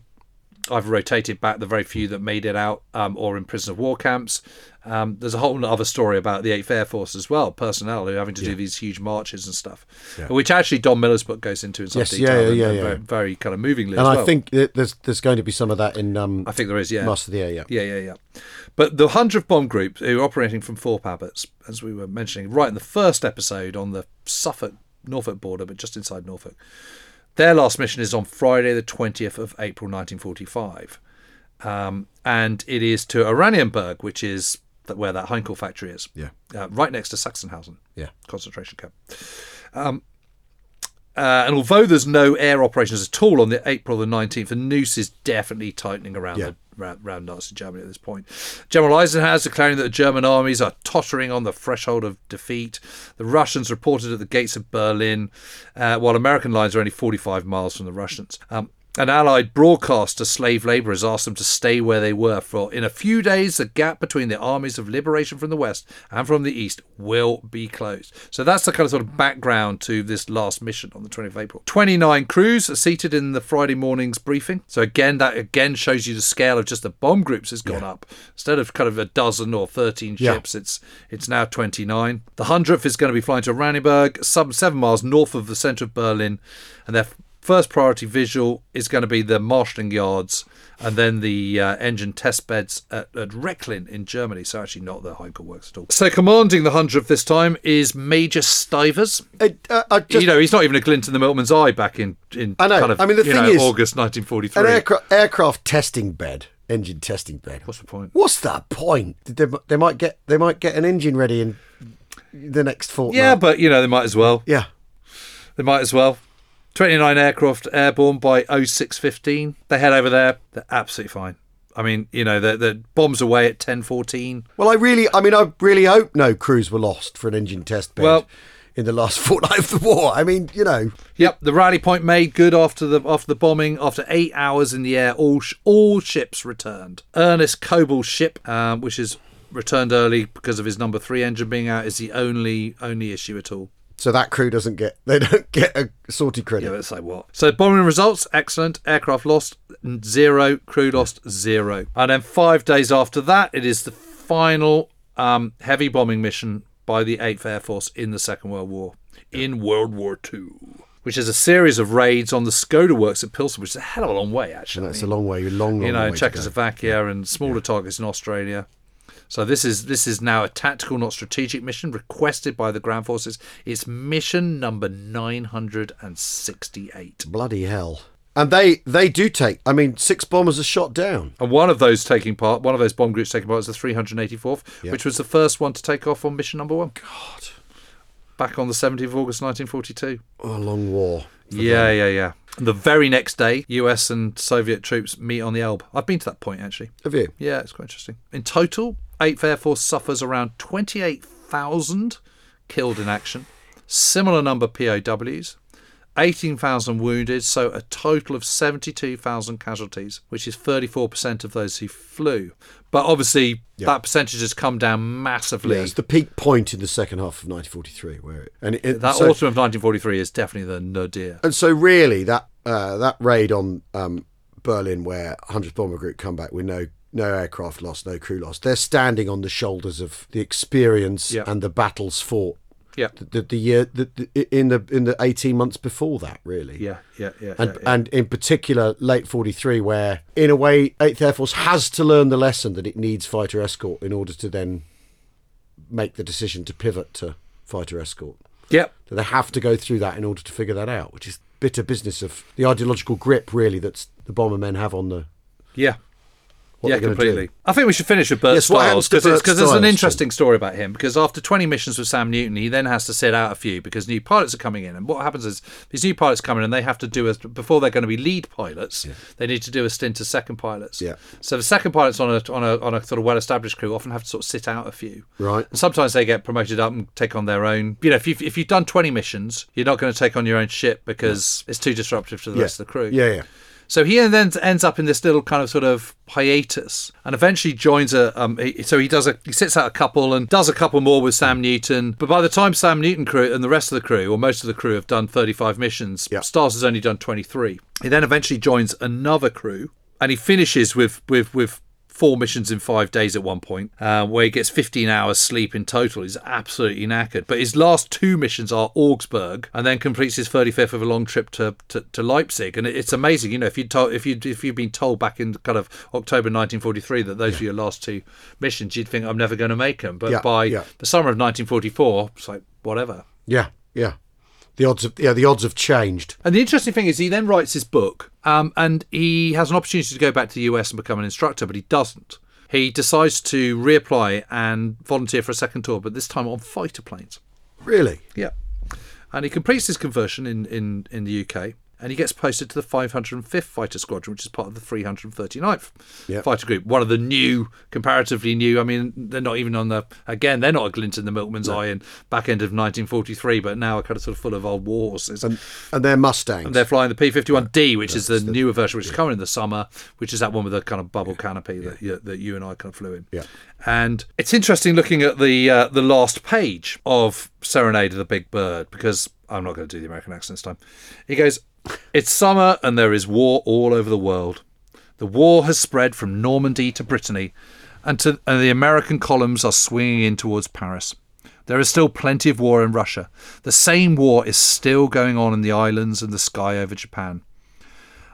I've rotated back the very few that made it out um, or in prison of war camps. Um, there's a whole other story about the 8th Air Force as well, personnel who are having to do these huge marches and stuff, which actually Don Miller's book goes into in some Yes, yeah, detail. yeah, yeah, and yeah. Very, very kind of movingly and I well. think there's there's going to be some of that in um, I think there is, yeah. Master of the Air. Yeah, Yeah, yeah, yeah. But the 100th Bomb Group, who are operating from Thorpe Abbotts, as we were mentioning right in the first episode on the Suffolk Norfolk border, but just inside Norfolk, their last mission is on Friday, the 20th of April 1945. Um, and it is to Oranienburg, which is where that Heinkel factory is. Yeah. Uh, right next to Sachsenhausen. Yeah. Concentration camp. Uh, and although there's no air operations at all on the April the 19th, the noose is definitely tightening around Yeah. the around, Nazi Germany at this point. General Eisenhower is declaring that the German armies are tottering on the threshold of defeat. The Russians reported at the gates of Berlin, uh, while American lines are only 45 miles from the Russians. Um, an Allied broadcaster, slave labourers, asked them to stay where they were, for in a few days the gap between the armies of liberation from the west and from the east will be closed. So that's the kind of sort of background to this last mission on the 20th of April. 29 crews are seated in the Friday morning's briefing. So again, that again shows you the scale of just the bomb groups has gone up. Instead of kind of a dozen or 13 Yeah. ships, it's it's now 29. The 100th is going to be flying to Oranienburg, some seven miles north of the centre of Berlin, and their first priority visual is going to be the marshalling yards and then the uh, engine test beds at, at Rechlin in Germany. So actually not the Heinkel works at all. So commanding the 100th this time is Major Stivers. I, uh, I just, you know, he's not even a glint in the milkman's eye back in, in I know. kind of, I mean, the thing know, is, August an 1943. aircraft aircraft testing bed, engine testing bed. What's the point? What's the point? They, they might get they might get an engine ready in the next fortnight. Yeah, but, you know, they might as well. yeah. They might as well. 29 aircraft airborne by 0615. They head over there. They're absolutely fine. I mean, you know, the, the bombs away at 1014. Well, I really, I mean, I really hope no crews were lost for an engine test bed Well- in the last fortnight of the war. I mean, you know, Yep, the rally point made good after the after the bombing. After eight hours in the air, all sh- all ships returned. Ernest Coble's ship, um, which is returned early because of his number three engine being out, is the only only issue at all. So that crew doesn't get they don't get a sortie Yeah, credit. let's say what. So bombing results excellent. Aircraft lost zero. Crew lost zero. And then five days after that, it is the final um, heavy bombing mission by the Eighth Air Force in the Second World War. In World War Two. Which is a series of raids on the Skoda works at Pilsen, which is a hell of a long way, actually. and that's a long way, long, long you know, way to go. Czechoslovakia and smaller targets in Australia. So this is this is now a tactical, not strategic mission requested by the ground forces. It's mission number nine hundred and sixty-eight. Bloody hell! And they they do take. I mean, six bombers are shot down. And one of those taking part, one of those bomb groups taking part is the 384th, Yeah. which was the first one to take off on mission number one. God. Back on the 17th of August 1942. Oh, a long war. Yeah, yeah, yeah. The very next day, US and Soviet troops meet on the Elbe. I've been to that point, actually. Have you? Yeah, it's quite interesting. In total, 8th Air Force suffers around 28,000 killed in action, similar number POWs, 18,000 wounded, so a total of 72,000 casualties, which is 34% of those who flew. But obviously, that percentage has come down massively. Yeah, it's the peak point in the second half of 1943, where it, and it, that so, autumn of 1943 is definitely the nadir. and so really that uh, that raid on um, Berlin, where 100th Bomber Group come back with no no aircraft lost, no crew lost, they're standing on the shoulders of the experience Yeah. and the battles fought. Yeah. The, the year the, the, in the in the 18 months before that, really. Yeah, yeah, yeah. and yeah, yeah. and in particular late 43 where in a way 8th air force has to learn the lesson that it needs fighter escort in order to then make the decision to pivot to fighter escort Yep. that they have to go through that in order to figure that out which is bitter business of the ideological grip really that the bomber men have on the Yeah. Yeah, completely. I think we should finish with Bert Yes, what Stiles because there's an interesting story about him. Because after 20 missions with Sam Newton, he then has to sit out a few because new pilots are coming in. And what happens is these new pilots come in and they have to do a before they're going to be lead pilots. They need to do a stint as second pilots. Yeah. So the second pilots on a on a on a sort of well-established crew often have to sort of sit out a few. Right. And sometimes they get promoted up and take on their own. You know, if you if you've done 20 missions, you're not going to take on your own ship because it's too disruptive to the yeah. rest of the crew. yeah yeah So he then ends up in this little kind of sort of hiatus, and eventually joins a. Um, he, so he does a he sits out a couple and does a couple more with Sam Newton. But by the time Sam Newton crew and the rest of the crew, or most of the crew, have done thirty five missions, Yeah. Stiles has only done twenty three. He then eventually joins another crew, and he finishes with with with four missions in five days at one point, uh, where he gets 15 hours sleep in total. He's absolutely knackered. But his last two missions are Augsburg, and then completes his 35th of a long trip to, to, to Leipzig. And it- it's amazing, you know, if you told if you if you'd been told back in kind of October 1943 that those were your last two missions, you'd think I'm never going to make them. But Yeah, by yeah. the summer of 1944, it's like whatever. yeah yeah the odds of yeah the odds have changed And the interesting thing is, he then writes his book, um, and he has an opportunity to go back to the US and become an instructor, but he doesn't. He decides to reapply and volunteer for a second tour, but this time on fighter planes. really Yeah. And he completes his conversion in, in, in the UK, and he gets posted to the 505th Fighter Squadron, which is part of the 339th Yeah. Fighter Group. One of the new, comparatively new. I mean, they're not even on the again. They're not a glint in the milkman's eye in back end of 1943, but now are kind of sort of full of old war horses. and and they're mustangs And they're flying the P51D, which is the newer version, which is coming in the summer, which is that one with the kind of bubble canopy that you, that you and I kind of flew in. Yeah. And it's interesting looking at the uh, the last page of Serenade of the Big Bird because I'm not going to do the American accent this time. He goes, "It's summer and there is war all over the world. The war has spread from Normandy to Brittany, and to and the American columns are swinging in towards Paris." There is still plenty of war in Russia. The same war is still going on in the islands and the sky over Japan.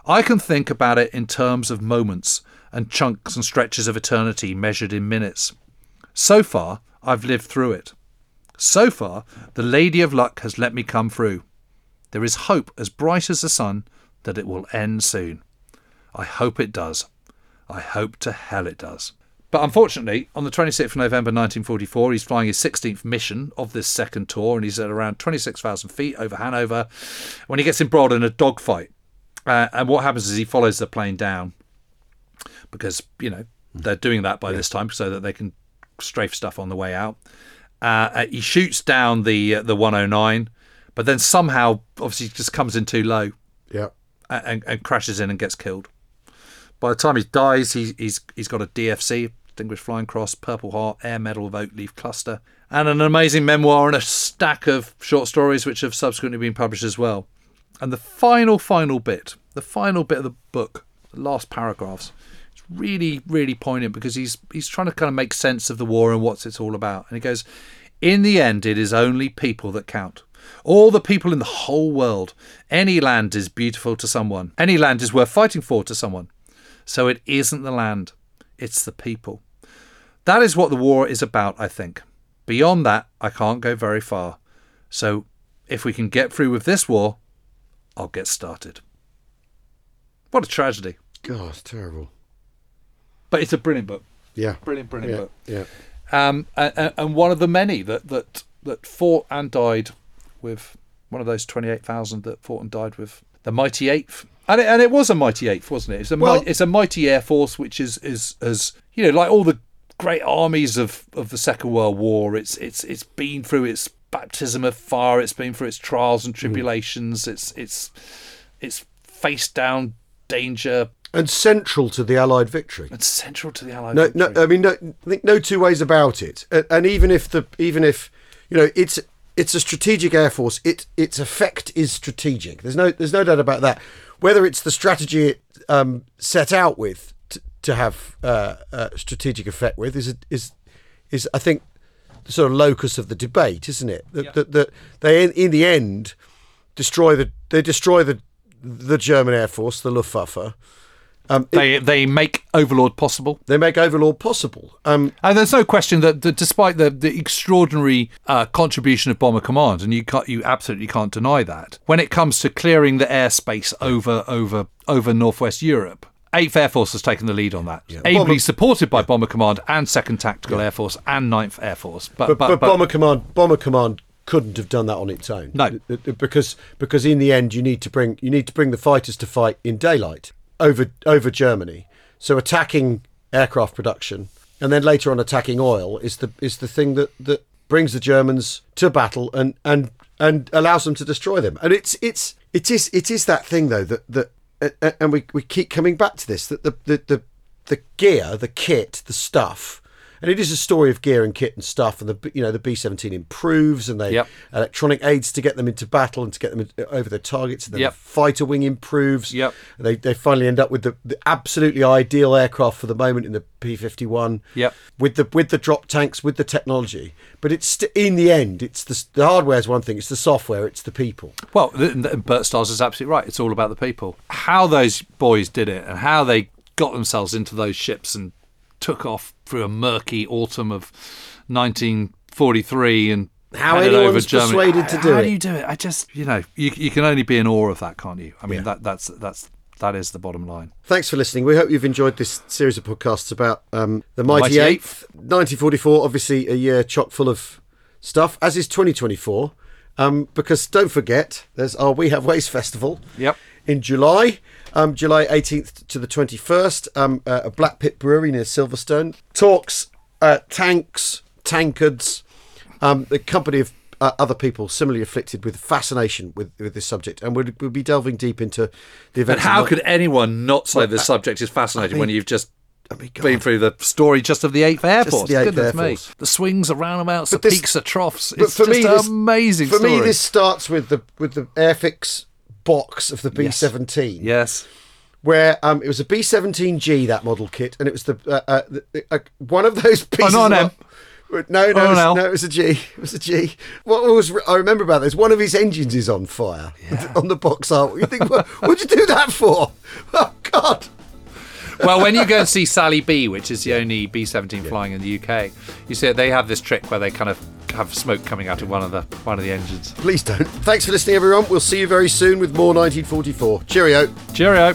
I can think about it in terms of moments and chunks and stretches of eternity measured in minutes. So far, I've lived through it. So far, the Lady of Luck has let me come through. There is hope as bright as the sun that it will end soon. I hope it does. I hope to hell it does. But unfortunately, on the 26th of November 1944, he's flying his 16th mission of this second tour, and he's at around 26,000 feet over Hanover when he gets embroiled in a dogfight. Uh, and what happens is he follows the plane down because, you know, they're doing that by this time so that they can strafe stuff on the way out. Uh, uh, he shoots down the uh, the 109, but then somehow, obviously, just comes in too low yeah and, and, crashes in and gets killed. By the time he dies, he, he's he's got a DFC, Distinguished Flying Cross, Purple Heart, Air Medal of Oak Leaf Cluster, and an amazing memoir and a stack of short stories which have subsequently been published as well. And the final, final bit, the final bit of the book, the last paragraphs, it's really, really poignant because he's he's trying to kind of make sense of the war and what it's all about. And he goes, in the end, it is only people that count. All the people in the whole world. Any land is beautiful to someone. Any land is worth fighting for to someone. So it isn't the land, it's the people. That is what the war is about, I think. Beyond that, I can't go very far. So if we can get through with this war, I'll get started. What a tragedy. god it's terrible But it's a brilliant book. yeah Brilliant, brilliant yeah book. yeah um, and, and one of the many that, that, that fought and died with one of those 28,000 that fought and died with the mighty eighth. And it, and it was a mighty eighth, wasn't it? It's a, Well- mi- it's a mighty air force, which is, is, is, you know, like all the great armies of, of the Second World War. It's it's it's been through its baptism of fire. It's been through its trials and mm. tribulations. It's it's it's faced down danger. And central to the Allied victory. And central to the Allied. No, victory. no, I mean, no, I think no two ways about it. And, and even if the, even if, you know, it's it's a strategic air force. It its effect is strategic. There's no there's no doubt about that. Whether it's the strategy it um, set out with to, to have uh, uh, strategic effect with is is is I think the sort of locus of the debate, isn't it? That that, that they in, in the end destroy the they destroy the the German air force, the Luftwaffe. Um, it- they they make Overlord possible. they make Overlord possible. Um, And there's no question that, that despite the, the extraordinary uh, contribution of Bomber Command, and you can't, you absolutely can't deny that, when it comes to clearing the airspace over over over Northwest Europe, Eighth Air Force has taken the lead on that, ably Bomber- supported by Bomber Command and Second Tactical Air Force and 9th Air Force. But, but, but, but, but- Bomber Command, Bomber Command couldn't have done that on its own. No. Because because in the end you need to bring you need to bring the fighters to fight in daylight over over Germany. So attacking aircraft production and then later on attacking oil is the is the thing that that brings the Germans to battle and and and allows them to destroy them. And it's it's it is it is that thing though that that and we we keep coming back to this that the the the, the gear, the kit, the stuff and it is a story of gear and kit and stuff. And the you know the B seventeen improves, and they Yep. electronic aids to get them into battle and to get them in- uh, over their targets. And then Yep. the fighter wing improves. Yep. And they they finally end up with the, the absolutely ideal aircraft for the moment in the P fifty one. Yep. With the with the drop tanks, with the technology, but it's st- in the end, it's the the hardware is one thing. It's the software. It's the people. Well, th- th- Bert Stiles is absolutely right. It's all about the people. How those boys did it and how they got themselves into those ships and took off through a murky autumn of 1943 and How anyone's persuaded to do how it. How do you do it? I just, you know, you, you can only be in awe of that, can't you? I mean, Yeah. that that's that's that is the bottom line. Thanks for listening. We hope you've enjoyed this series of podcasts about um, the Mighty, Mighty Eighth. 1944, obviously a year chock full of stuff, as is 2024. Um, because don't forget, there's our We Have Ways Festival Yep. in July, um, July 18th to the 21st, um, uh, a Blackpit Brewery near Silverstone. Talks, uh, tanks, tankards, um, the company of uh, other people similarly afflicted with fascination with, with this subject. And we'll, we'll be delving deep into the And events. how could anyone not say this subject is fascinating when mean- you've just I mean, been through the story just of the Eighth Air Force? the 8th Goodness Air me, the swings, the roundabouts, the this- peaks, the troughs. But It's for just me, an this, amazing For story. me, this starts with the with the Airfix box of the B seventeen. yes. where um, it was a B seventeen G that model kit, and it was the, uh, uh, the uh, one of those pieces. not an of- No, no, Oh, it was, no. no, it was a G. It was a G. What was I remember about this? One of his engines is on fire on the box art. You think, what, what'd you do that for? Oh God! Well, when you go and see Sally B, which is the only B 17 flying in the UK, you see they have this trick where they kind of have smoke coming out of one of the one of the engines. Please don't. Thanks for listening, everyone. We'll see you very soon with more 1944. Cheerio. Cheerio.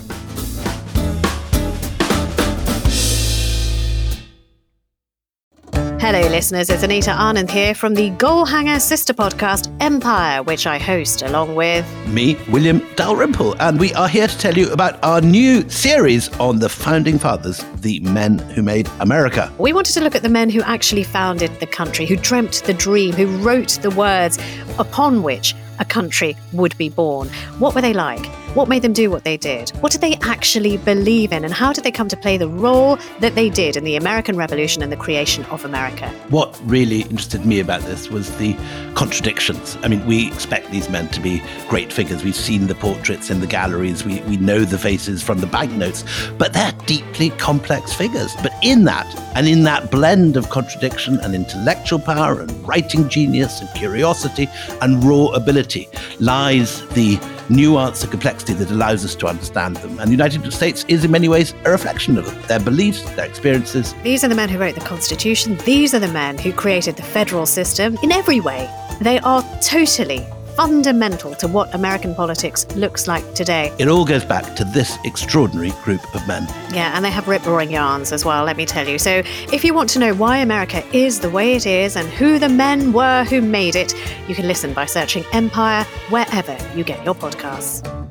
Hello, listeners. It's Anita Anand here from the Goalhanger sister podcast Empire, which I host along with. me, William Dalrymple, and we are here to tell you about our new series on the founding fathers, the men who made America. We wanted to look at the men who actually founded the country, who dreamt the dream, who wrote the words upon which a country would be born. What were they like? What made them do what they did? What did they actually believe in? And how did they come to play the role that they did in the American Revolution and the creation of America? What really interested me about this was the contradictions. I mean, we expect these men to be great figures. We've seen the portraits in the galleries, we, we know the faces from the banknotes, but they're deeply complex figures. But in that, and in that blend of contradiction and intellectual power and writing genius and curiosity and raw ability, lies the nuance and complexity that allows us to understand them. And the United States is, in many ways, a reflection of them, their beliefs, their experiences, These are the men who wrote the Constitution. These are the men who created the federal system in every way. They are totally fundamental to what American politics looks like today. It all goes back to this extraordinary group of men. Yeah, and they have rip roaring yarns as well, let me tell you. So if you want to know why America is the way it is and who the men were who made it, you can listen by searching Empire wherever you get your podcasts.